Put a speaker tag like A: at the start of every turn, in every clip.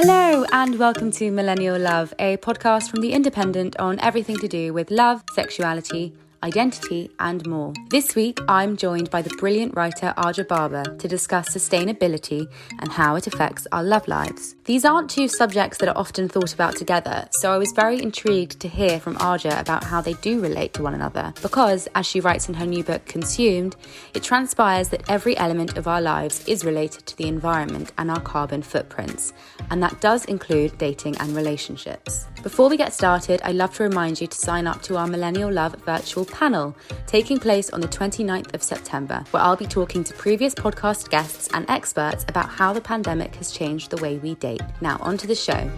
A: Hello, and welcome to Millennial Love, a podcast from The Independent on everything to do with love, sexuality, identity, and more. This week, I'm joined by the brilliant writer Aja Barber to discuss sustainability and how it affects our love lives. These aren't two subjects that are often thought about together, so I was very intrigued to hear from Aja about how they do relate to one another, because, as she writes in her new book, Consumed, it transpires that every element of our lives is related to the environment and our carbon footprints, and that does include dating and relationships. Before we get started, I'd love to remind you to sign up to our Millennial Love virtual panel taking place on the 29th of September, where I'll be talking to previous podcast guests and experts about how the pandemic has changed the way we date. Now, on to the show.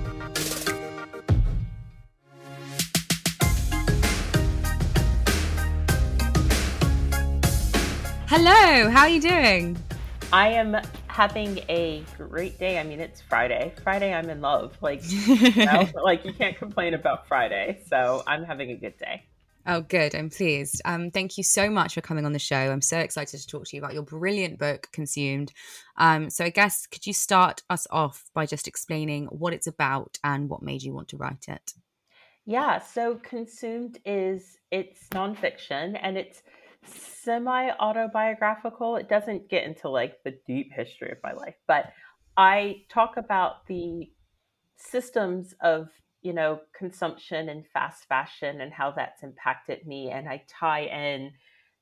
A: Hello, how are you doing?
B: I am having a great day. I mean, it's Friday. Friday, I'm in love. Like, you know, like you can't complain about Friday. So I'm having a good day.
A: Oh, good. I'm pleased. Um, thank you so much for coming on the show. I'm so excited to talk to you about your brilliant book, Consumed. Um, so, I guess, could you start us off by just explaining what it's about and what made you want to write it?
B: Yeah. So, Consumed is it's nonfiction and it's semi autobiographical. It doesn't get into like the deep history of my life, but I talk about the systems of you know consumption and fast fashion and how that's impacted me and i tie in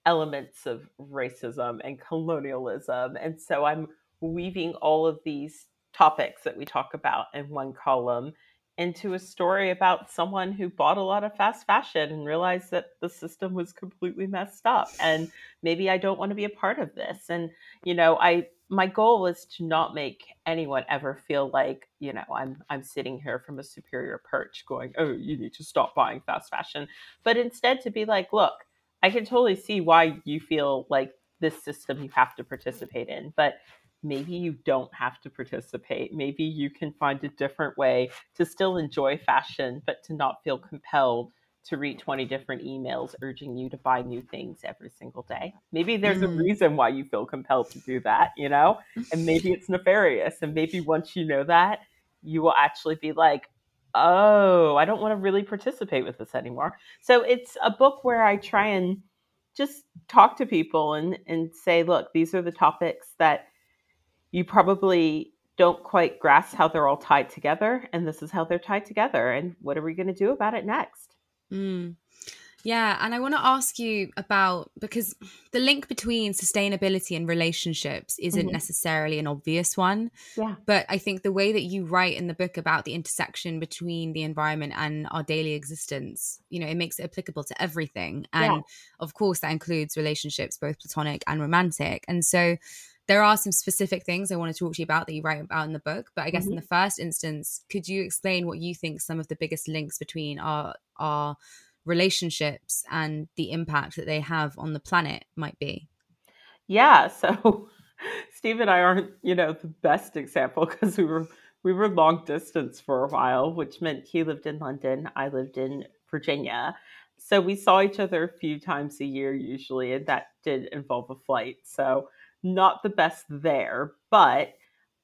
B: elements of racism and colonialism and so i'm weaving all of these topics that we talk about in one column into a story about someone who bought a lot of fast fashion and realized that the system was completely messed up and maybe I don't want to be a part of this. And you know I my goal is to not make anyone ever feel like you know I'm I'm sitting here from a superior perch going oh you need to stop buying fast fashion. But instead to be like look I can totally see why you feel like this system you have to participate in. But maybe you don't have to participate. Maybe you can find a different way to still enjoy fashion, but to not feel compelled to read 20 different emails urging you to buy new things every single day. Maybe there's a mm-hmm. reason why you feel compelled to do that, you know? And maybe it's nefarious. And maybe once you know that, you will actually be like, oh, I don't want to really participate with this anymore. So it's a book where I try and just talk to people and, and say, look, these are the topics that you probably don't quite grasp how they're all tied together and this is how they're tied together and what are we going to do about it next
A: mm. yeah and i want to ask you about because the link between sustainability and relationships isn't mm-hmm. necessarily an obvious one
B: yeah
A: but i think the way that you write in the book about the intersection between the environment and our daily existence you know it makes it applicable to everything and yeah. of course that includes relationships both platonic and romantic and so there are some specific things I want to talk to you about that you write about in the book. But I guess mm-hmm. in the first instance, could you explain what you think some of the biggest links between our our relationships and the impact that they have on the planet might be?
B: Yeah. So Steve and I aren't, you know, the best example because we were we were long distance for a while, which meant he lived in London, I lived in Virginia. So we saw each other a few times a year usually, and that did involve a flight. So not the best there, but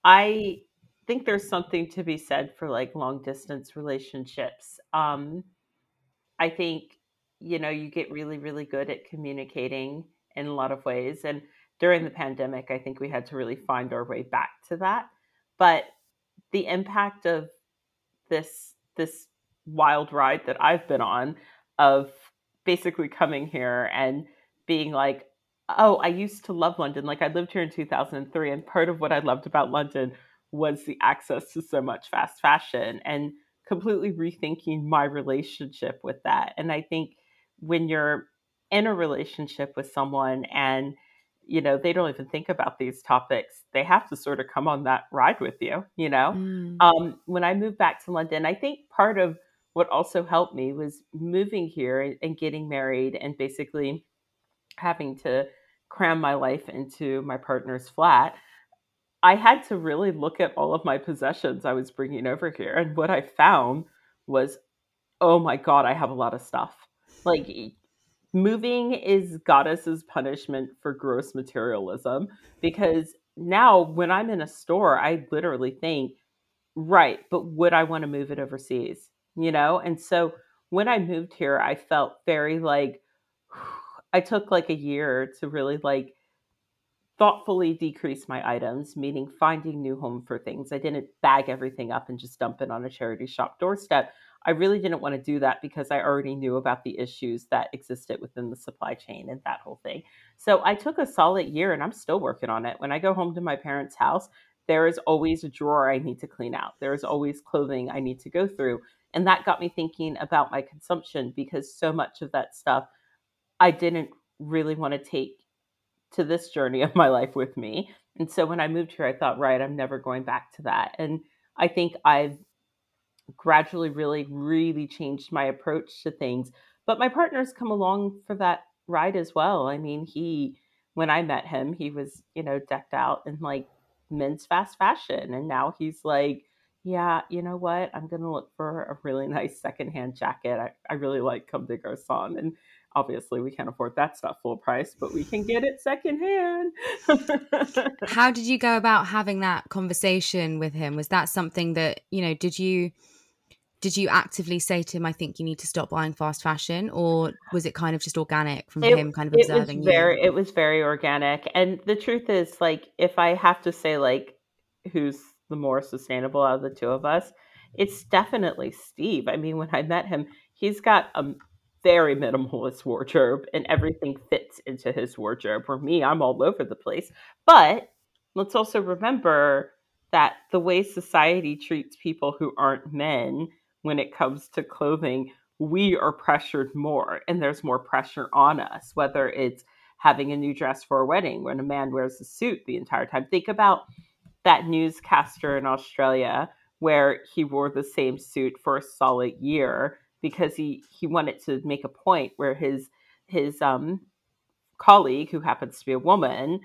B: I think there's something to be said for like long distance relationships. Um, I think, you know, you get really, really good at communicating in a lot of ways. And during the pandemic, I think we had to really find our way back to that. But the impact of this this wild ride that I've been on of basically coming here and being like, oh, I used to love London. Like I lived here in 2003, and part of what I loved about London was the access to so much fast fashion and completely rethinking my relationship with that. And I think when you're in a relationship with someone and you know, they don't even think about these topics. They have to sort of come on that ride with you, you know? Mm. Um, when I moved back to London, I think part of what also helped me was moving here and getting married and basically having to cram my life into my partner's flat. I had to really look at all of my possessions I was bringing over here. And what I found was, oh my God, I have a lot of stuff. Like, moving is goddess's punishment for gross materialism because now when I'm in a store, I literally think, right, but would I want to move it overseas? You know? And so when I moved here, I felt very like, I took like a year to really like thoughtfully decrease my items, meaning finding new home for things. I didn't bag everything up and just dump it on a charity shop doorstep. I really didn't want to do that because I already knew about the issues that existed within the supply chain and that whole thing. So I took a solid year and I'm still working on it. When I go home to my parents' house, there is always a drawer I need to clean out. There is always clothing I need to go through. And that got me thinking about my consumption because so much of that stuff I didn't really want to take to this journey of my life with me. And so when I moved here, I thought, right, I'm never going back to that. And I think I've gradually really, really changed my approach to things. But my partner's come along for that ride as well. I mean, he, when I met him, he was, you know, decked out in like men's fast fashion. And now he's like, yeah, you know what? I'm going to look for a really nice secondhand jacket. I, I really like Comme des Garçons. And obviously we can't afford that stuff full price, but we can get it secondhand.
A: How did you go about having that conversation with him? Was that something that, you know, did you did you actively say to him, I think you need to stop buying fast fashion, or was it kind of just organic from it, him kind of observing
B: it was very, you? It was very organic. And the truth is, like, if I have to say, like, who's the more sustainable out of the two of us, it's definitely Steve. I mean, when I met him, he's got a very minimalist wardrobe and everything fits into his wardrobe. For me, I'm all over the place. But let's also remember that the way society treats people who aren't men when it comes to clothing, we are pressured more and there's more pressure on us, whether it's having a new dress for a wedding when a man wears a suit the entire time. Think about that newscaster in Australia where he wore the same suit for a solid year because he he wanted to make a point where his his um colleague who happens to be a woman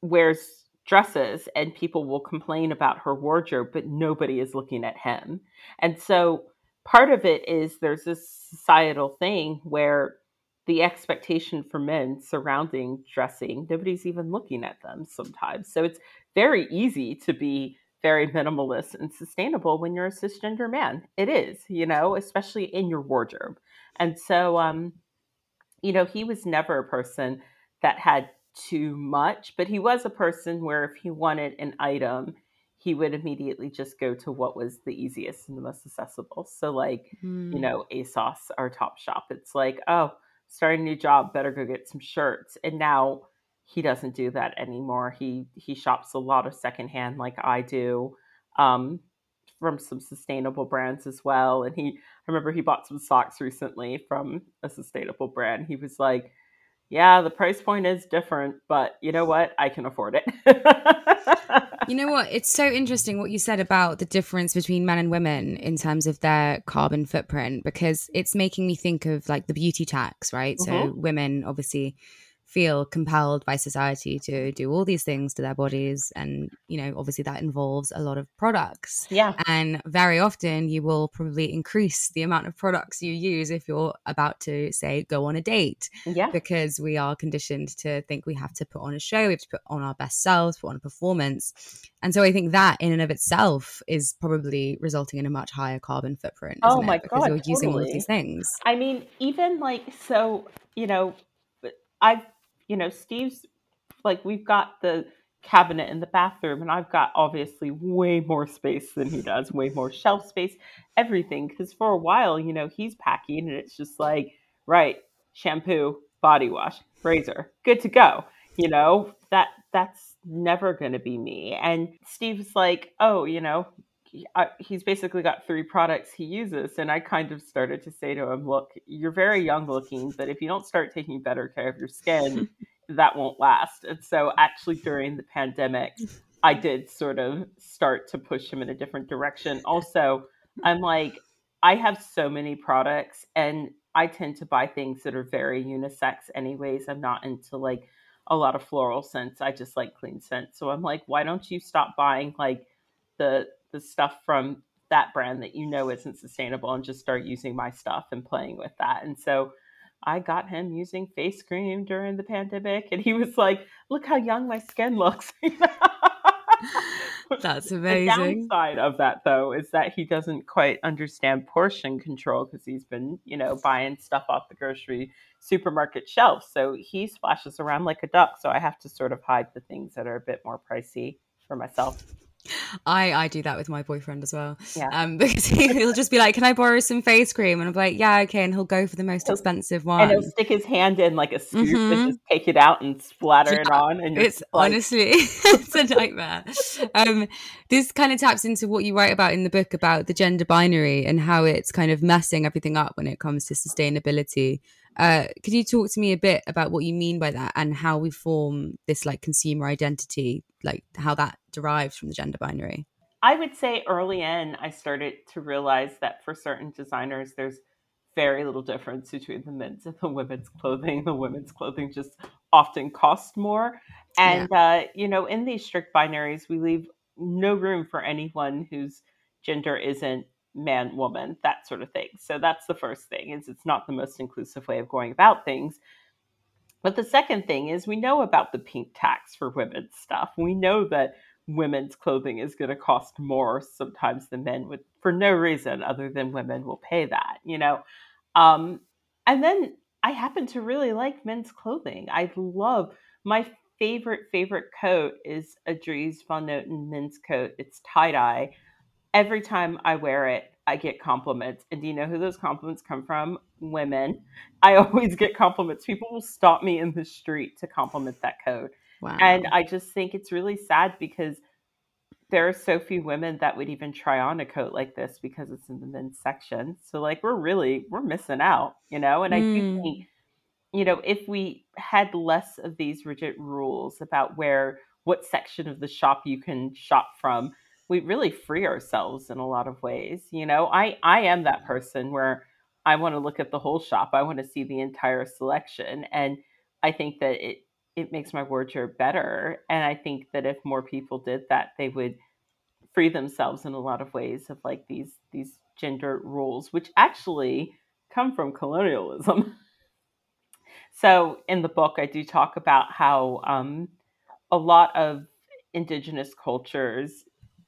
B: wears dresses and people will complain about her wardrobe but nobody is looking at him. And so part of it is there's this societal thing where the expectation for men surrounding dressing nobody's even looking at them sometimes. So it's very easy to be very minimalist and sustainable when you're a cisgender man. It is, you know, especially in your wardrobe. And so, um, you know, he was never a person that had too much, but he was a person where if he wanted an item, he would immediately just go to what was the easiest and the most accessible. So, like, mm. you know, ASOS or Topshop. It's like, oh, starting a new job, better go get some shirts. And now he doesn't do that anymore. He he shops a lot of secondhand like I do. Um, from some sustainable brands as well. And he, I remember he bought some socks recently from a sustainable brand. He was like, "Yeah, the price point is different, but you know what? I can afford it."
A: you know what? It's so interesting what you said about the difference between men and women in terms of their carbon footprint because it's making me think of like the beauty tax, right? Mm-hmm. So women obviously feel compelled by society to do all these things to their bodies. And you know obviously that involves a lot of products.
B: Yeah.
A: And very often you will probably increase the amount of products you use if you're about to say go on a date.
B: Yeah.
A: Because we are conditioned to think we have to put on a show we have to put on our best selves put on a performance. And so i think that in and of itself is probably resulting in a much higher carbon footprint
B: oh my
A: because
B: god
A: you're
B: totally.
A: using all of these things.
B: I mean even like so you know I've you know, Steve's like we've got the cabinet in the bathroom and I've got obviously way more space than he does, way more shelf space, everything cuz for a while, you know, he's packing and it's just like, right, shampoo, body wash, razor, good to go. You know, that that's never going to be me. And Steve's like, "Oh, you know, he's basically got three products he uses and i kind of started to say to him look you're very young looking but if you don't start taking better care of your skin that won't last. And so, actually, during the pandemic, I did sort of start to push him in a different direction. Also, I'm like, I have so many products, and I tend to buy things that are very unisex, anyways. I'm not into like a lot of floral scents. I just like clean scents. So I'm like, why don't you stop buying like the the stuff from that brand that you know isn't sustainable and just start using my stuff and playing with that. And so I got him using face cream during the pandemic and he was like, look how young my skin looks.
A: That's amazing.
B: The downside of that though is that he doesn't quite understand portion control because he's been, you know, buying stuff off the grocery supermarket shelf. So he splashes around like a duck. So I have to sort of hide the things that are a bit more pricey for myself.
A: I I do that with my boyfriend as well. Yeah. Um, because he'll just be like, "Can I borrow some face cream?" And I'm like, "Yeah, okay." And he'll go for the most he'll, expensive one.
B: And he'll stick his hand in like a scoop mm-hmm. and just take it out and splatter yeah. it on. And
A: it's like... honestly, it's a nightmare. um, this kind of taps into what you write about in the book about the gender binary and how it's kind of messing everything up when it comes to sustainability. Uh, could you talk to me a bit about what you mean by that and how we form this like consumer identity, like how that derives from the gender binary?
B: I would say early in, I started to realize that for certain designers, there's very little difference between the men's and the women's clothing. The women's clothing just often cost more. And, yeah. uh, you know, in these strict binaries, we leave no room for anyone whose gender isn't man woman that sort of thing. So that's the first thing is it's not the most inclusive way of going about things. But the second thing is we know about the pink tax for women's stuff. We know that women's clothing is going to cost more sometimes than men would for no reason other than women will pay that you know? Um, and then i happen to really like men's clothing. I love my favorite favorite coat is a Dries Van Noten men's coat. It's tie-dye every time I wear it, I get compliments. And do you know who those compliments come from? Women. I always get compliments. People will stop me in the street to compliment that coat. Wow. And I just think it's really sad because there are so few women that would even try on a coat like this because it's in the men's section. So like we're really we're missing out, you know? And I do hmm. think you know, if we had less of these rigid rules about where what section of the shop you can shop from, we really free ourselves in a lot of ways. You know, I I am that person where I want to look at the whole shop. I want to see the entire selection, and I think that it it makes my wardrobe better. And I think that if more people did that, they would free themselves in a lot of ways of like these these gender rules, which actually come from colonialism. so in the book, I do talk about how um, a lot of indigenous cultures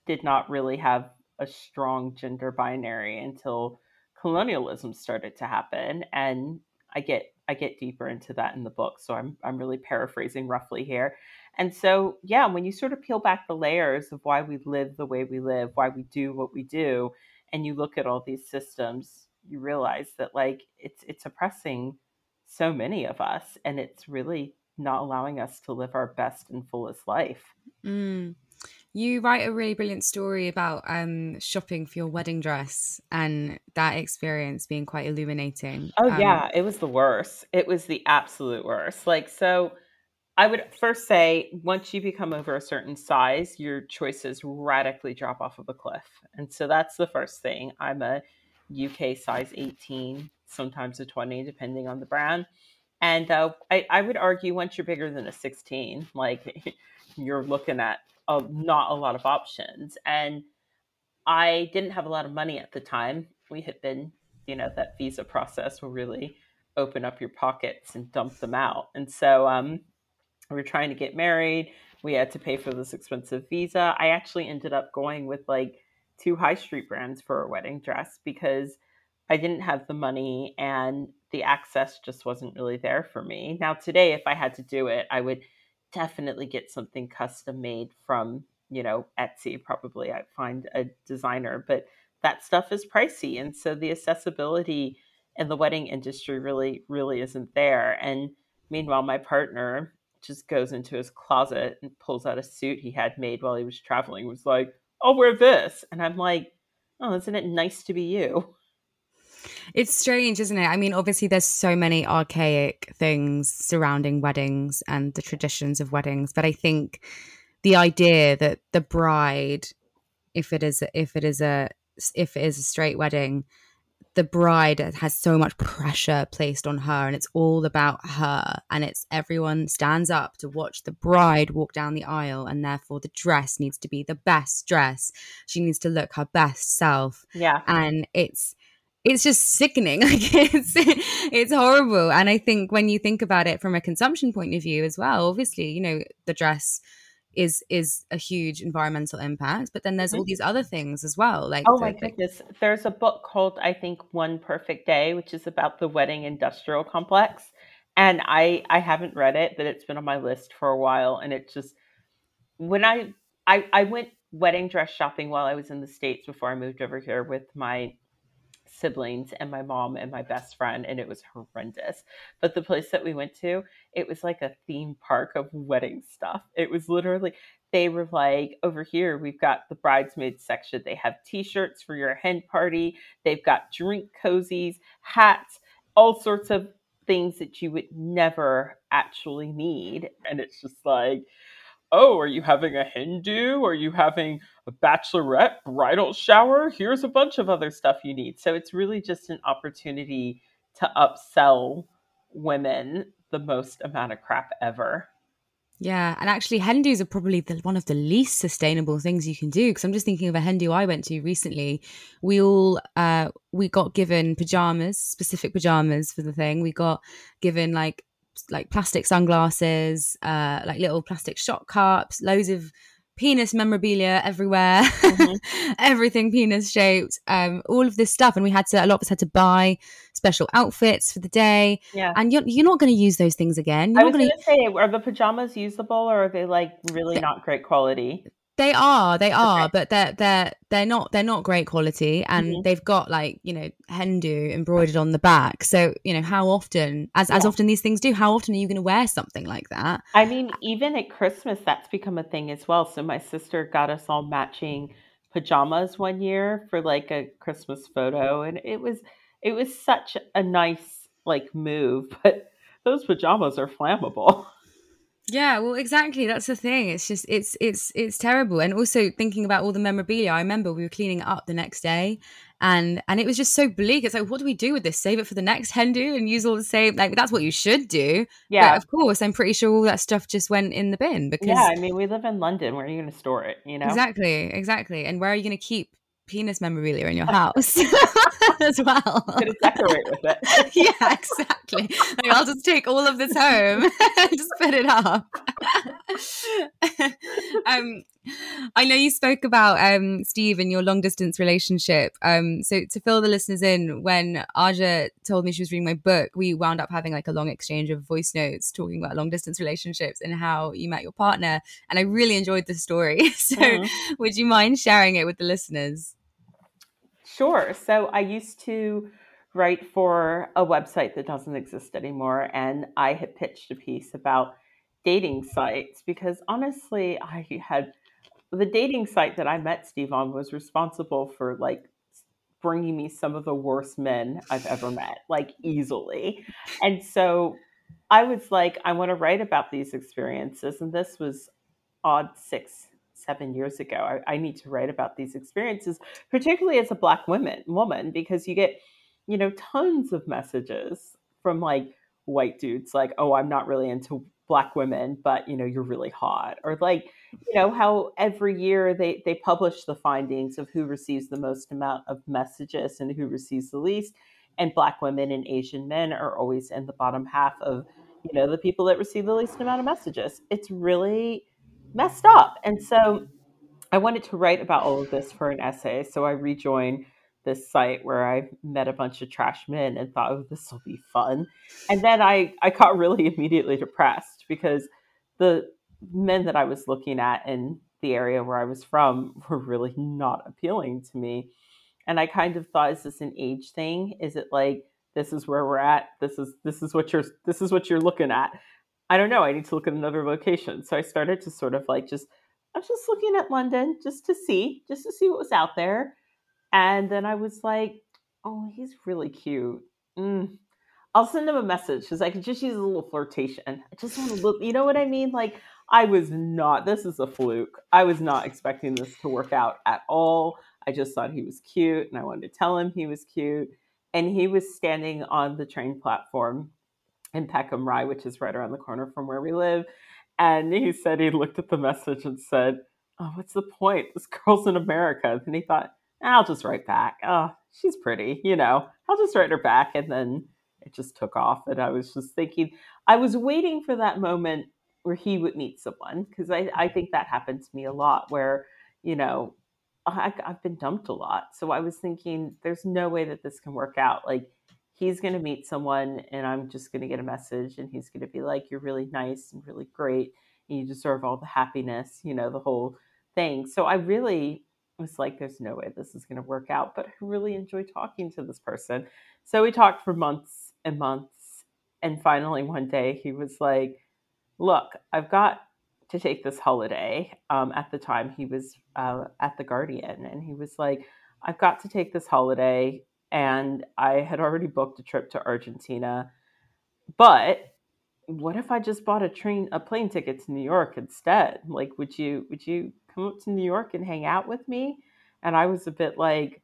B: did not really have a strong gender binary until colonialism started to happen and i get i get deeper into that in the book so i'm i'm really paraphrasing roughly here and so yeah when you sort of peel back the layers of why we live the way we live why we do what we do and you look at all these systems you realize that like it's it's oppressing so many of us and it's really not allowing us to live our best and fullest life
A: mm. You write a really brilliant story about um, shopping for your wedding dress and that experience being quite illuminating.
B: Oh,
A: um,
B: yeah. It was the worst. It was the absolute worst. Like, so I would first say once you become over a certain size, your choices radically drop off of a cliff. And so that's the first thing. I'm a UK size 18, sometimes a 20, depending on the brand. And uh, I, I would argue once you're bigger than a 16, like you're looking at a, not a lot of options. And I didn't have a lot of money at the time. We had been, you know, that visa process will really open up your pockets and dump them out. And so um, we were trying to get married. We had to pay for this expensive visa. I actually ended up going with like two high street brands for a wedding dress because I didn't have the money and the access just wasn't really there for me. Now, today, if I had to do it, I would definitely get something custom made from you know etsy probably i find a designer but that stuff is pricey and so the accessibility in the wedding industry really really isn't there and meanwhile my partner just goes into his closet and pulls out a suit he had made while he was traveling was like i'll wear this and i'm like oh isn't it nice to be you
A: It's strange, isn't it? I mean, obviously, there's so many archaic things surrounding weddings and the traditions of weddings, but I think the idea that the bride, if it is, if it is a, if it is a straight wedding, the bride has so much pressure placed on her and it's all about her and it's everyone stands up to watch the bride walk down the aisle and therefore the dress needs to be the best dress. She needs to look her best self.
B: Yeah.
A: And it's it's just sickening. Like it's it's horrible. And i think when you think about it from a consumption point of view as well obviously you know the dress is is a huge environmental impact but then there's all mm-hmm. these other things as well like
B: oh my the, goodness. There's a book called i think one perfect day which is about the wedding industrial complex. And i i haven't read it but it's been on my list for a while. And it just when i i, I went wedding dress shopping while i was in the states before i moved over here with my siblings and my mom and my best friend and it was horrendous. But the place that we went to it was like a theme park of wedding stuff. It was literally they were like over here we've got the bridesmaid section. They have t-shirts for your hen party. They've got drink cozies hats all sorts of things that you would never actually need. And it's just like oh, are you having a hen do? Are you having a bachelorette bridal shower? Here's a bunch of other stuff you need. So it's really just an opportunity to upsell women the most amount of crap ever.
A: Yeah, and actually, hen dos are probably the, one of the least sustainable things you can do. Because I'm just thinking of a hen do I went to recently. We all uh, we got given pajamas, specific pajamas for the thing. We got given like like plastic sunglasses, uh, like little plastic shot cups, loads of penis memorabilia everywhere, mm-hmm. everything penis shaped, um, all of this stuff. And we had to, a lot of us had to buy special outfits for the day.
B: Yeah.
A: And you're, you're not going to use those things again. You're
B: I was going to say, are the pajamas usable or are they like really not great quality?
A: They are, they are, okay. but they're they're they're not they're not great quality, and mm-hmm. they've got like you know hen do embroidered on the back. So you know how often, as yeah. as often these things do, how often are you going to wear something like that?
B: I mean, even at Christmas, that's become a thing as well. So my sister got us all matching pajamas one year for like a Christmas photo, and it was it was such a nice like move, but those pajamas are flammable.
A: Yeah, well, exactly. That's the thing. It's just it's it's it's terrible. And also thinking about all the memorabilia. I remember we were cleaning it up the next day, and and it was just so bleak. It's like, what do we do with this? Save it for the next hen do and use all the same. Like that's what you should do.
B: Yeah,
A: but of course. I'm pretty sure all that stuff just went in the bin because
B: yeah. I mean, we live in London. Where are you going to store it? You know
A: exactly, exactly. And where are you going to keep penis memorabilia in your house as well.
B: Gonna decorate with it.
A: yeah, exactly. Like, I'll just take all of this home and just put it up. um, I know you spoke about um, Steve and your long distance relationship. Um, so to fill the listeners in, when Aja told me she was reading my book, we wound up having like a long exchange of voice notes talking about long distance relationships and how you met your partner. And I really enjoyed the story. So mm-hmm. would you mind sharing it with the listeners?
B: Sure. So I used to write for a website that doesn't exist anymore, and I had pitched a piece about dating sites because honestly, I had the dating site that I met Steve on was responsible for like bringing me some of the worst men I've ever met, like easily. And so I was like, I want to write about these experiences. And this was odd six seven years ago. I, I need to write about these experiences, particularly as a black woman woman, because you get, you know, tons of messages from like white dudes like, oh, I'm not really into black women, but you know, you're really hot. Or like, you know, how every year they, they publish the findings of who receives the most amount of messages and who receives the least. And black women and Asian men are always in the bottom half of, you know, the people that receive the least amount of messages. It's really messed up. And so I wanted to write about all of this for an essay. So I rejoined this site where I met a bunch of trash men and thought, oh, this will be fun. And then I, I got really immediately depressed because the men that I was looking at in the area where I was from were really not appealing to me. And I kind of thought, is this an age thing? Is it like this is where we're at? This is this is what you're this is what you're looking at. I don't know. I need to look at another location. So I started to sort of like just, I was just looking at London just to see, just to see what was out there. And then I was like, oh, he's really cute. Mm. I'll send him a message because I could just use a little flirtation. I just want to look, you know what I mean? Like, I was not, this is a fluke. I was not expecting this to work out at all. I just thought he was cute and I wanted to tell him he was cute. And he was standing on the train platform in Peckham Rye, which is right around the corner from where we live. And he said he looked at the message and said, Oh, what's the point? This girl's in America. And he thought, I'll just write back. Oh, she's pretty, you know, I'll just write her back. And then it just took off. And I was just thinking, I was waiting for that moment where he would meet someone because I, I think that happens to me a lot where, you know, I, I've been dumped a lot. So I was thinking, there's no way that this can work out. Like, he's going to meet someone and I'm just going to get a message and he's going to be like, You're really nice and really great. And you deserve all the happiness, you know, the whole thing. So I really was like, There's no way this is going to work out. But I really enjoyed talking to this person. So we talked for months and months. And finally, one day, he was like, Look, I've got to take this holiday. Um, at the time, he was uh, at the Guardian, and he was like, "I've got to take this holiday," and I had already booked a trip to Argentina. But what if I just bought a train, a plane ticket to New York instead? Like, would you would you come up to New York and hang out with me? And I was a bit like,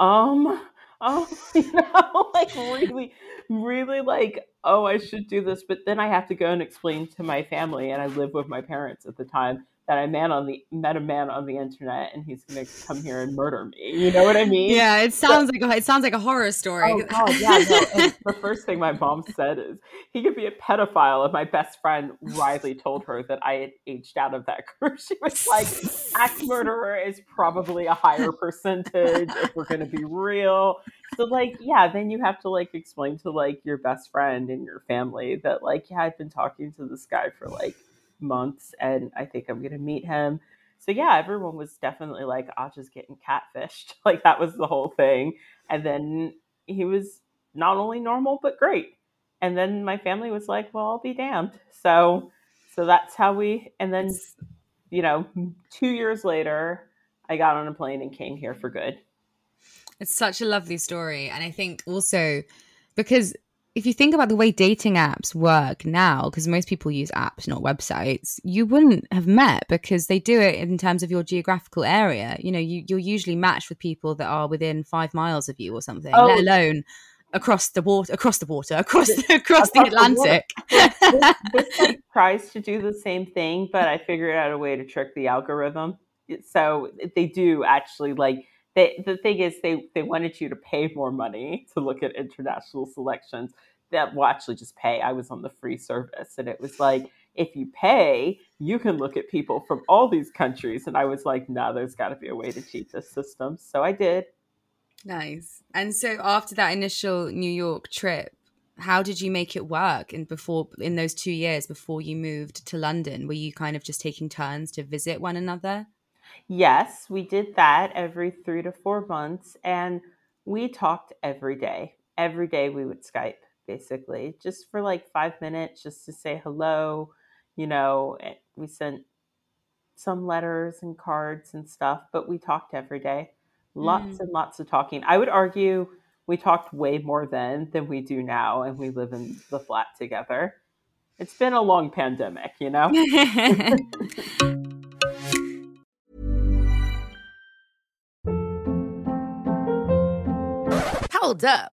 B: um, oh, you know, like really, really like, oh, I should do this. But then I have to go and explain to my family, and I live with my parents at the time that I man on the met a man on the internet, and he's going to come here and murder me. You know what I mean?
A: Yeah, it sounds like a, it sounds like a horror story.
B: Oh God, yeah. No. the first thing my mom said is he could be a pedophile, and my best friend Riley told her that I had aged out of that group. She was like, "Axe murderer is probably a higher percentage if we're going to be real." So like, yeah, then you have to like explain to like your best friend and your family that like, yeah, I've been talking to this guy for like months and I think I'm to meet him. So yeah, everyone was definitely like, I'll just getting catfished. Like that was the whole thing. And then he was not only normal, but great. And then my family was like, well, I'll be damned. So, so that's how we, and then, you know, two years later, I got on a plane and came here for good.
A: It's such a lovely story. And I think also because if you think about the way dating apps work now, because most people use apps, not websites, you wouldn't have met because they do it in terms of your geographical area. You know, you, you're usually matched with people that are within five miles of you or something, oh. let alone across the water, across the water, across the, across, across the Atlantic.
B: The this, this tries to do the same thing, but I figured out a way to trick the algorithm. So they do actually like they, the thing is they they wanted you to pay more money to look at international selections that will actually just pay. I was on the free service and it was like if you pay you can look at people from all these countries. And i was like no there's got to be a way to cheat this system. So i did.
A: Nice. And so after that initial new york trip how did you make it work and before in those two years before you moved to london? Were you kind of just taking turns to visit one another?
B: Yes, we did that every three to four months. And we talked every day. Every day we would Skype, basically, just for like five minutes, just to say hello. You know, eh, we sent some letters and cards and stuff, but we talked every day. Lots mm. and lots of talking. I would argue we talked way more then than we do now, and we live in the flat together. It's been a long pandemic, you know?
C: Hold up.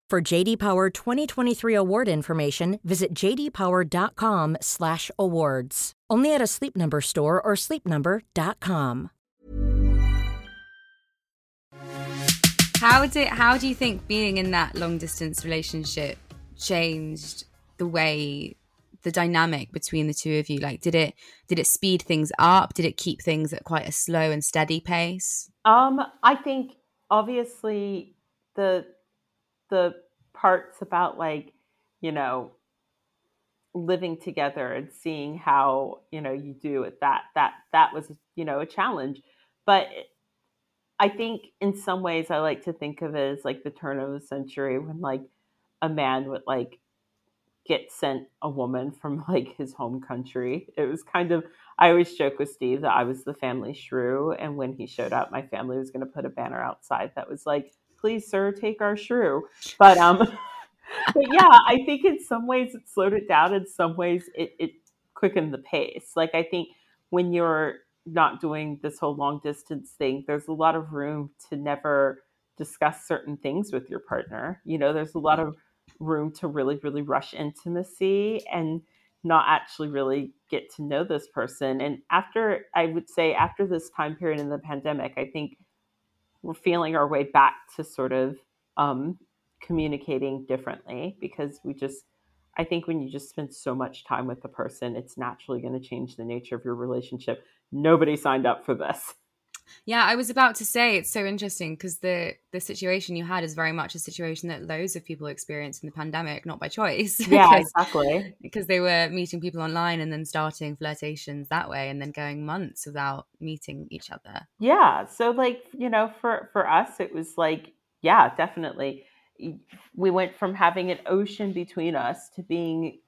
D: For JD Power 2023 award information, visit jdpower.com/awards. Only at a Sleep Number store or sleepnumber.com.
A: How did how do you think being in that long distance relationship changed the way the dynamic between the two of you? Like did it did it speed things up? Did it keep things at quite a slow and steady pace?
B: Um, I think obviously the the parts about like, you know, living together and seeing how, you know, you do it that that that was, you know, a challenge. But I think in some ways I like to think of it as like the turn of the century when like a man would like get sent a woman from like his home country. It was kind of I always joke with Steve that I was the family shrew and when he showed up my family was going to put a banner outside that was like please sir take our shrew. But um but yeah, I think in some ways it slowed it down in some ways it it quickened the pace. Like I think when you're not doing this whole long distance thing, there's a lot of room to never discuss certain things with your partner. You know, there's a lot of room to really, really rush intimacy and not actually really get to know this person. And after, I would say, after this time period in the pandemic, I think we're feeling our way back to sort of um, communicating differently because we just, I think when you just spend so much time with the person, it's naturally going to change the nature of your relationship nobody signed up for this.
A: Yeah, I was about to say it's so interesting because the the situation you had is very much a situation that loads of people experienced in the pandemic, not by choice.
B: Yeah,
A: because,
B: exactly.
A: Because they were meeting people online and then starting flirtations that way, and then going months without meeting each other.
B: Yeah, so like you know, for for us, it was like yeah, definitely. We went from having an ocean between us to being,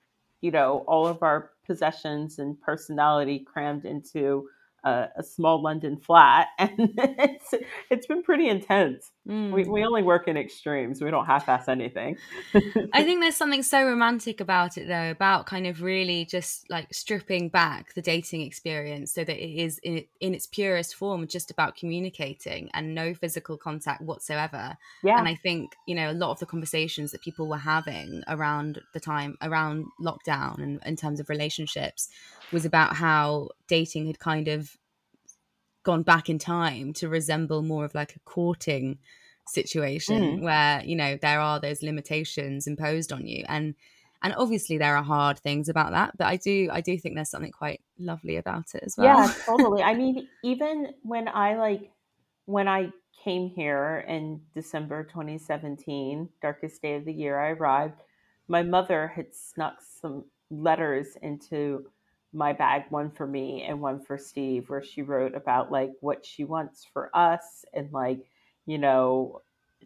B: you know, all of our possessions and personality crammed into a, a small London flat, and it's it's been pretty intense. Mm. We we only work in extremes. We don't half-ass anything.
A: I think there's something so romantic about it, though, about kind of really just like stripping back the dating experience so that it is in in its purest form, just about communicating and no physical contact whatsoever.
B: Yeah.
A: And I think you know a lot of the conversations that people were having around the time around lockdown and in terms of relationships was about how dating had kind of gone back in time to resemble more of like a courting situation mm. where you know there are those limitations imposed on you. And and obviously there are hard things about that but i do i do think there's something quite lovely about it as well.
B: Yeah totally. I mean even when i like when i came here in december 2017 darkest day of the year i arrived my mother had snuck some letters into my bag, one for me and one for Steve, where she wrote about like what she wants for us and like, you know,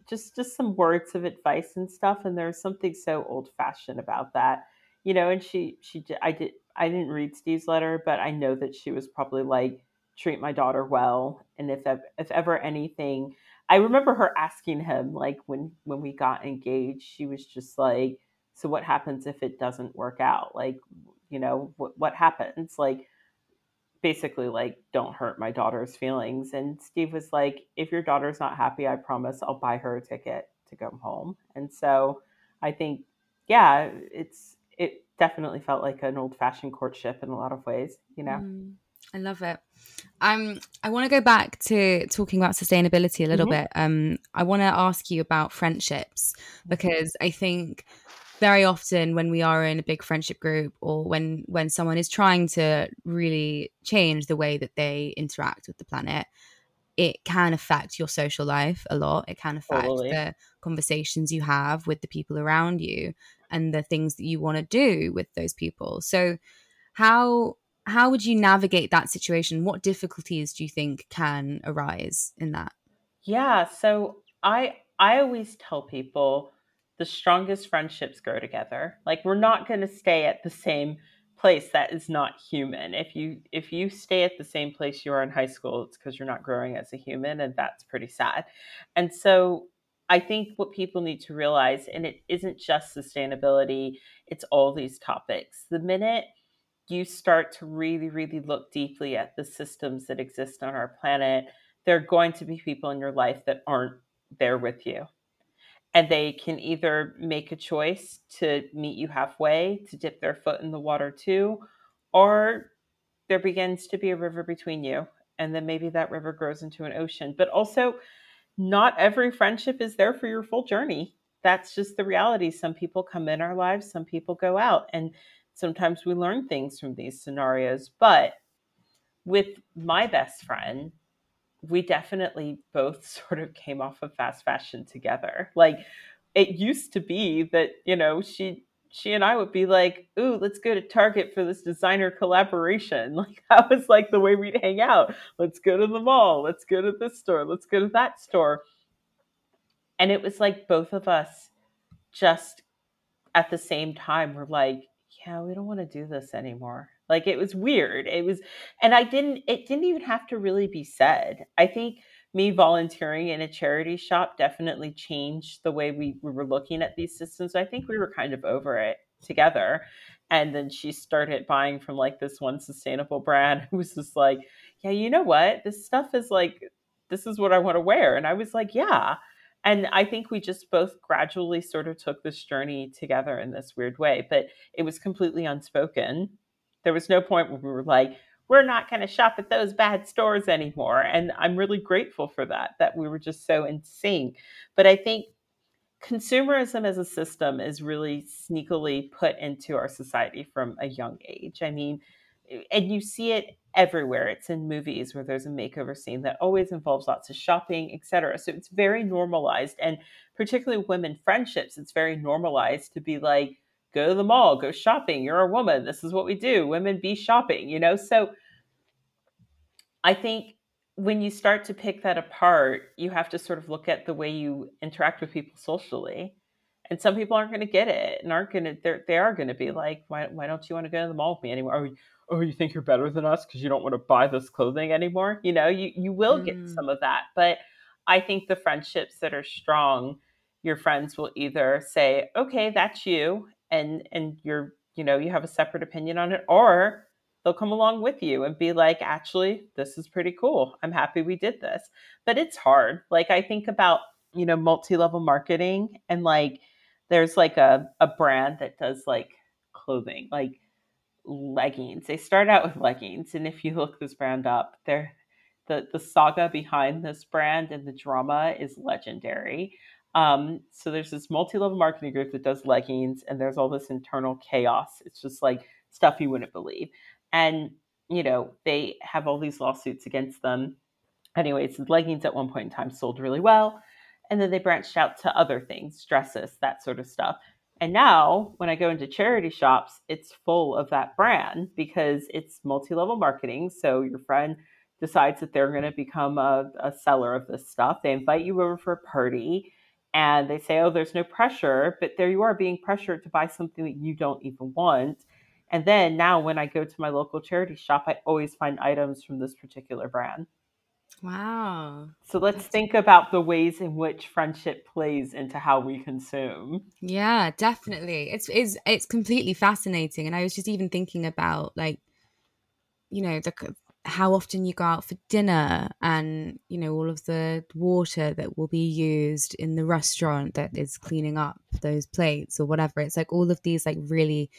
B: just just some words of advice and stuff. And there's something so old fashioned about that, you know. And she she I did I didn't read Steve's letter, but I know that she was probably like treat my daughter well, and if if ever anything, I remember her asking him like when when we got engaged, she was just like, so what happens if it doesn't work out? Like you know what, what happens like basically like don't hurt my daughter's feelings. And steve was like if your daughter's not happy i promise i'll buy her a ticket to come home. And so i think yeah it's it definitely felt like an old fashioned courtship in a lot of ways you know? Mm,
A: i love it. Um i want to go back to talking about sustainability a little mm-hmm. bit. Um i want to ask you about friendships because i think very often when we are in a big friendship group or when when someone is trying to really change the way that they interact with the planet it can affect your social life a lot. It can oh, affect totally. the conversations you have with the people around you and the things that you want to do with those people. So how how would you navigate that situation? What difficulties do you think can arise in that?
B: Yeah so i i always tell people the strongest friendships grow together. Like we're not going to stay at the same place that is not human. If you if you stay at the same place you are in high school, it's because you're not growing as a human and that's pretty sad. And so I think what people need to realize and it isn't just sustainability, it's all these topics. The minute you start to really really look deeply at the systems that exist on our planet, there are going to be people in your life that aren't there with you and they can either make a choice to meet you halfway, to dip their foot in the water too, or there begins to be a river between you. And then maybe that river grows into an ocean. But also, not every friendship is there for your full journey. That's just the reality. Some people come in our lives, some people go out. And sometimes we learn things from these scenarios. But with my best friend, we definitely both sort of came off of fast fashion together. Like it used to be that, you know, she she and I would be like, "Ooh, let's go to Target for this designer collaboration." Like that was like the way we'd hang out. Let's go to the mall. Let's go to this store. Let's go to that store. And it was like both of us just at the same time were like, "Yeah, we don't want to do this anymore." Like it was weird. It was and I didn't it didn't even have to really be said. I think me volunteering in a charity shop definitely changed the way we, we were looking at these systems. I think we were kind of over it together. And then she started buying from like this one sustainable brand who was just like, Yeah, you know what? This stuff is like, this is what I want to wear. And I was like, Yeah. And I think we just both gradually sort of took this journey together in this weird way, but it was completely unspoken. There was no point where we were like, we're not going to shop at those bad stores anymore. And I'm really grateful for that, that we were just so in sync. But I think consumerism as a system is really sneakily put into our society from a young age. I mean, and you see it everywhere. It's in movies where there's a makeover scene that always involves lots of shopping, etc. So it's very normalized. And particularly women friendships, it's very normalized to be like, go to the mall, go shopping. You're a woman. This is what we do. Women be shopping, you know? So I think when you start to pick that apart, you have to sort of look at the way you interact with people socially. And some people aren't going to get it and aren't going to, they are going to be like, why, why don't you want to go to the mall with me anymore? Oh, oh you think you're better than us because you don't want to buy this clothing anymore? You know, you, you will mm. get some of that. But I think the friendships that are strong, your friends will either say, okay, that's you and and you're you know you have a separate opinion on it or they'll come along with you and be like actually this is pretty cool. I'm happy we did this. But it's hard. Like i think about you know multi-level marketing and like there's like a, a brand that does like clothing like leggings. They start out with leggings and if you look this brand up they're the the saga behind this brand and the drama is legendary um, so there's this multi-level marketing group that does leggings, and there's all this internal chaos. It's just like stuff you wouldn't believe. And you know, they have all these lawsuits against them. Anyways, the leggings at one point in time sold really well. And then they branched out to other things, dresses, that sort of stuff. And now, when I go into charity shops, it's full of that brand because it's multi level marketing. So your friend decides that they're going to become a, a, seller of this stuff. They invite you over for a party and they say, oh, there's no pressure, but there you are being pressured to buy something that you don't even want. And then now, when I go to my local charity shop, I always find items from this particular brand.
A: Wow.
B: So let's That's... think about the ways in which friendship plays into how we consume.
A: Yeah, definitely. It's it's it's completely fascinating and I was just even thinking about like you know the how often you go out for dinner and you know all of the water that will be used in the restaurant that is cleaning up those plates or whatever it's like all of these like really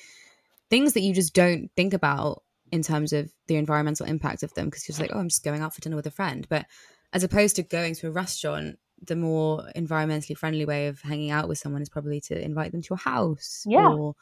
A: things that you just don't think about in terms of the environmental impact of them because you're just like oh i'm just going out for dinner with a friend but as opposed to going to a restaurant the more environmentally friendly way of hanging out with someone is probably to invite them to your house
B: yeah.
A: or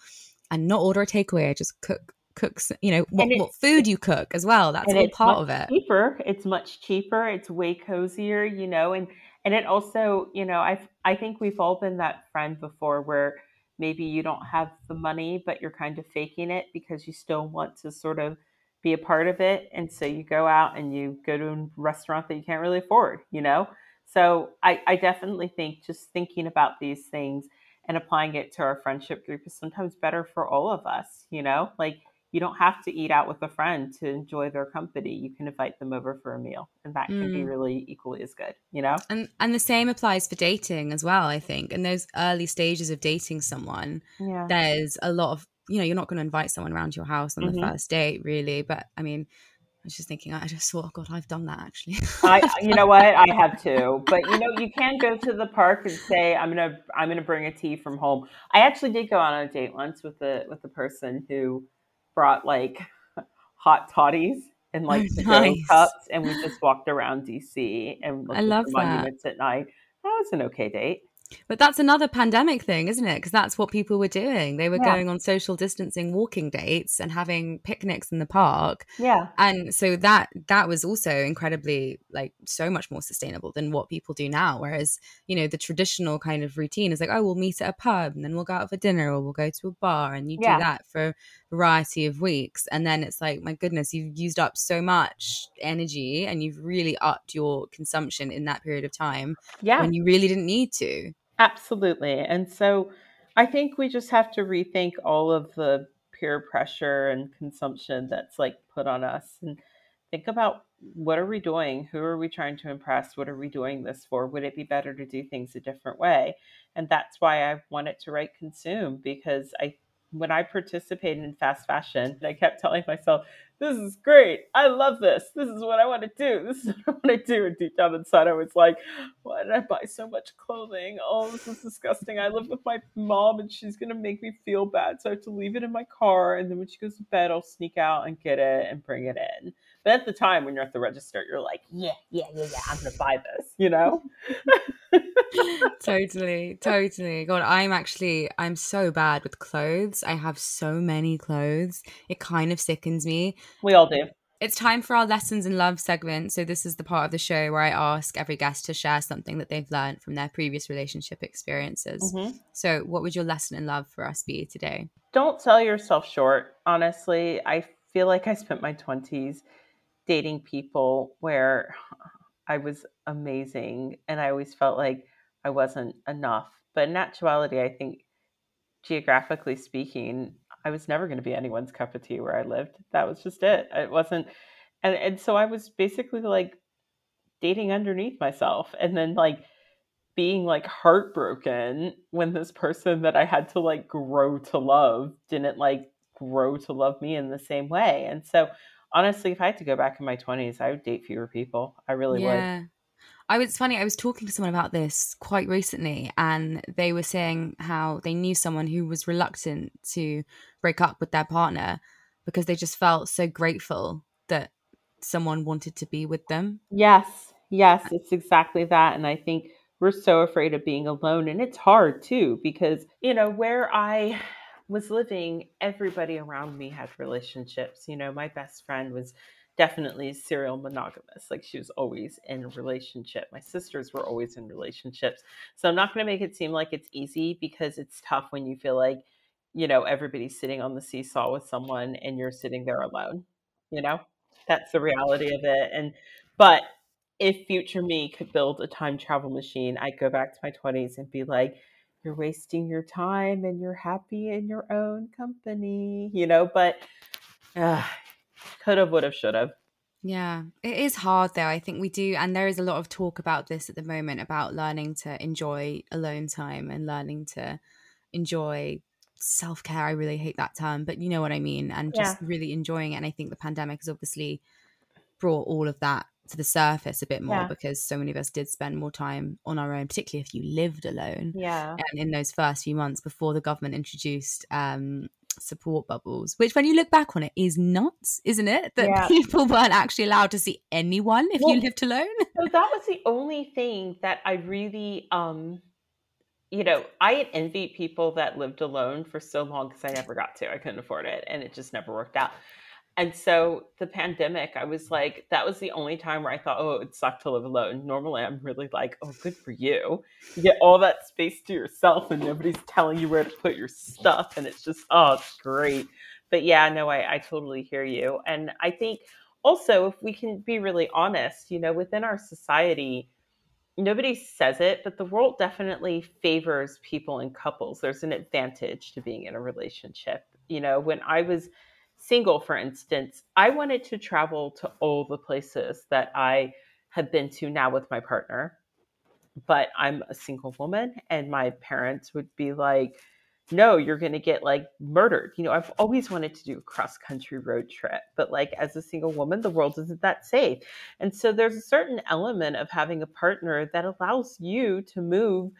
A: and not order a takeaway just cook cooks you know what, what food you cook as well. That's all part of it.
B: cheaper. It's much cheaper. It's way cozier you know and and it also you know i i think we've all been that friend before where maybe you don't have the money but you're kind of faking it because you still want to sort of be a part of it. And so you go out and you go to a restaurant that you can't really afford you know? So i i definitely think just thinking about these things and applying it to our friendship group is sometimes better for all of us you know? Like you don't have to eat out with a friend to enjoy their company. You can invite them over for a meal, and that can mm. be really equally as good, you know?
A: And and the same applies for dating as well, I think. In those early stages of dating someone, yeah. there's a lot of, you know, you're not going to invite someone around your house on mm-hmm. the first date, really, but I mean, I was just thinking, I just thought, oh God, I've done that actually.
B: I, you know what, I have too. But you know, you can go to the park and say, I'm gonna, I'm gonna bring a tea from home. I actually did go on a date once with a with a person who brought like hot toddies and like
A: Oh,
B: nice. cups, and we just walked around DC and looked
A: I
B: at
A: love
B: the
A: that.
B: monuments at night. That was an okay date.
A: But that's another pandemic thing, isn't it? Because that's what people were doing. They were
B: Yeah.
A: going on social distancing walking dates and having picnics in the park.
B: Yeah,
A: And so that that was also incredibly like so much more sustainable than what people do now. Whereas, you know, the traditional kind of routine is like, oh, we'll meet at a pub and then we'll go out for dinner or we'll go to a bar and you
B: Yeah.
A: do that for variety of weeks. And then it's like, my goodness, you've used up so much energy and you've really upped your consumption in that period of time
B: yeah.
A: when you really didn't need to.
B: Absolutely. And so I think we just have to rethink all of the peer pressure and consumption that's like put on us and think about what are we doing? Who are we trying to impress? What are we doing this for? Would it be better to do things a different way? And that's why I wanted to write Consume because I when I participated in fast fashion, I kept telling myself, this is great. I love this. This is what I want to do. This is what I want to do. And deep down inside, I was like, why did I buy so much clothing? Oh, this is disgusting. I live with my mom and she's going to make me feel bad. So I have to leave it in my car. And then when she goes to bed, I'll sneak out and get it and bring it in. But at the time, when you're at the register, you're like, yeah, yeah, yeah, yeah, I'm going to buy this, you know?
A: totally, totally. God, I'm actually I'm so bad with clothes. I have so many clothes. It kind of sickens me.
B: We all do.
A: It's time for our lessons in love segment. So this is the part of the show where I ask every guest to share something that they've learned from their previous relationship experiences.
B: Mhm.
A: So, what would your lesson in love for us be today?
B: Don't sell yourself short. Honestly, I feel like I spent my 20s dating people where I was amazing and I always felt like I wasn't enough. But in actuality, I think geographically speaking, I was never going to be anyone's cup of tea where I lived. That was just it. It wasn't and and so I was basically like dating underneath myself and then like being like heartbroken when this person that I had to like grow to love didn't like grow to love me in the same way. And so honestly, if I had to go back in my 20s, I would date fewer people. I really would.
A: yeah. I was funny. I was talking to someone about this quite recently, and they were saying how they knew someone who was reluctant to break up with their partner because they just felt so grateful that someone wanted to be with them.
B: Yes, yes, uh it's exactly that. And I think we're so afraid of being alone. And it's hard too, because, you know, where I was living, everybody around me had relationships. You know, my best friend was definitely serial monogamous. Like she was always in a relationship. My sisters were always in relationships. So I'm not going to make it seem like it's easy because it's tough when you feel like, you know, everybody's sitting on the seesaw with someone and you're sitting there alone. You know, that's the reality of it. And, but if future me could build a time travel machine, I'd go back to my 20s and be like, you're wasting your time and you're happy in your own company, you know, but uh, could have, would have, should have.
A: Yeah, it is hard though. I think we do, and there is a lot of talk about this at the moment about learning to enjoy alone time and learning to enjoy self care. I really hate that term, but you know what I mean, and just really enjoying it. And I think the pandemic has obviously brought all of that to the surface a bit more
B: Yeah.
A: because so many of us did spend more time on our own, particularly if you lived alone.
B: Yeah.
A: And in those first few months before the government introduced um, support bubbles, which when you look back on it is nuts, isn't it? That
B: Yeah.
A: people weren't actually allowed to see anyone if
B: Well-
A: you lived alone.
B: So that was the only thing that I really, um, you know, I had envied people that lived alone for so long because I never got to. I couldn't afford it, and it just never worked out. And so the pandemic, I was like, that was the only time where I thought, oh, it would suck to live alone. Normally, I'm really like, oh, good for you. You get all that space to yourself, and nobody's telling you where to put your stuff, and it's just, oh, it's great. But yeah, no, I, I totally hear you, and I think also, if we can be really honest, you know, within our society, nobody says it, but the world definitely favors people in couples. There's an advantage to being in a relationship. You know, when I was single, for instance, I wanted to travel to all the places that I have been to now with my partner. But I'm a single woman, and my parents would be like, no, you're going to get like murdered. You know, I've always wanted to do a cross country road trip, but like as a single woman, the world isn't that safe. And so there's a certain element of having a partner that allows you to move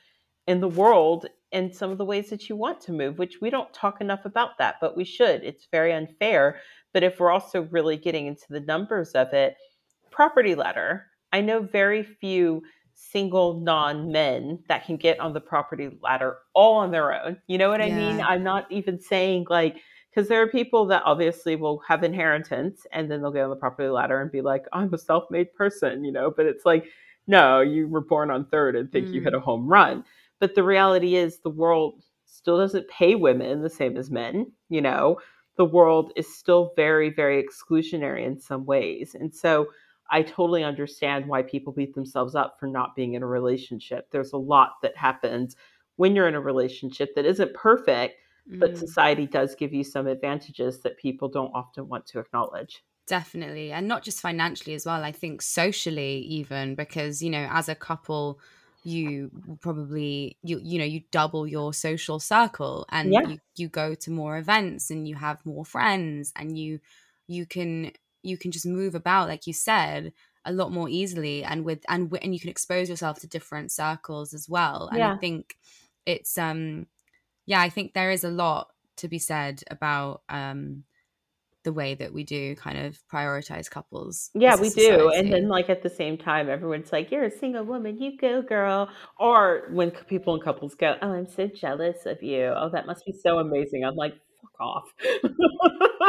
B: in the world in some of the ways that you want to move, which we don't talk enough about that, but we should. It's very unfair. But if we're also really getting into the numbers of it, property ladder, I know very few single non men that can get on the property ladder all on their own. You know what I mean? I'm not even saying like, because there are people that obviously will have inheritance and then they'll get on the property ladder and be like, I'm a self made person, you know, but it's like, no, you were born on third and think mm. you hit mm. a home run. But the reality is, the world still doesn't pay women the same as men, you know, the world is still very, very exclusionary in some ways. And so, I totally understand why people beat themselves up for not being in a relationship. There's a lot that happens when you're in a relationship that isn't perfect, mm. but society does give you some advantages that people don't often want to acknowledge.
A: Definitely. And not just financially as well. I think socially, even because, you know, as a couple, you probably you you know you double your social circle and yeah. you, you go to more events and you have more friends and you you can you can just move about like you said a lot more easily and with and and you can expose yourself to different circles as well and yeah. i think it's um yeah i think there is a lot to be said about um the way that we do kind of prioritize couples.
B: Yeah, we do. And then like at the same time everyone's like you're a single woman, you go girl. Or when people and couples go, "Oh, I'm so jealous of you. Oh, that must be so amazing." I'm like, fuck off.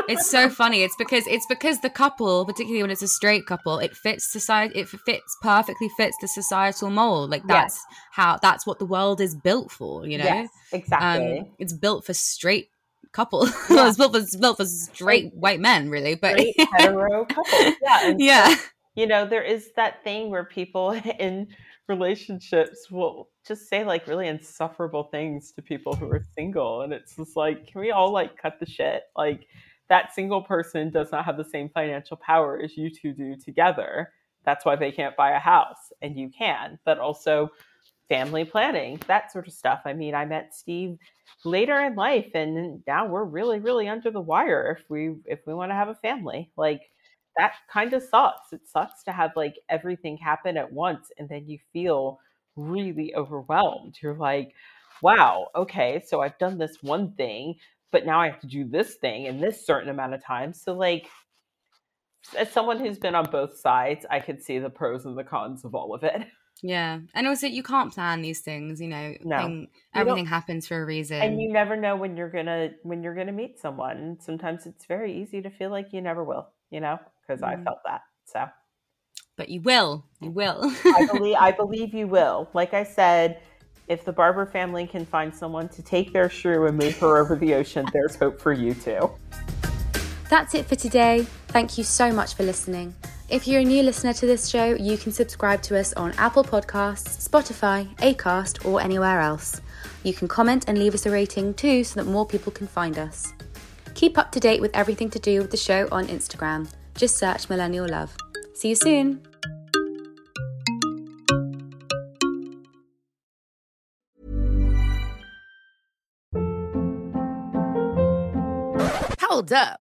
A: it's so funny. It's because it's because the couple, particularly when it's a straight couple, it fits society. It fits perfectly fits the societal mold. Like that's yes. how that's what the world is built for. You know, yes,
B: exactly.
A: Um, it's built for straight couple. Yeah. it's built for it's built for straight white men, really. But
B: straight hetero couple. Yeah.
A: yeah.
B: So, you know, there is that thing where people in relationships will just say like really insufferable things to people who are single and it's just like can we all like cut the shit like that single person does not have the same financial power as you two do together that's why they can't buy a house and you can but also family planning that sort of stuff i mean i met steve later in life and now we're really really under the wire if we if we want to have a family like that kind of sucks. It sucks to have like everything happen at once and then you feel really overwhelmed. You're like, wow, okay, so I've done this one thing, but now I have to do this thing in this certain amount of time. So, like, as someone who's been on both sides, I could see the pros and the cons of all of it.
A: Yeah. And also you can't plan these things, you know. No. Thing, everything happens for a reason.
B: And you never know when you're gonna when you're gonna meet someone. Sometimes it's very easy to feel like you never will, you know? because mm. I felt that. So,
A: but you will, you will.
B: I believe, I believe you will. Like I said, if the Barber family can find someone to take their shrew and move her over the ocean, there's hope for you too.
A: That's it for today. Thank you so much for listening. If you're a new listener to this show, you can subscribe to us on Apple Podcasts, Spotify, Acast, or anywhere else. You can comment and leave us a rating too so that more people can find us. Keep up to date with everything to do with the show on Instagram. Just search Millennial Love. See you soon.
C: Hold up.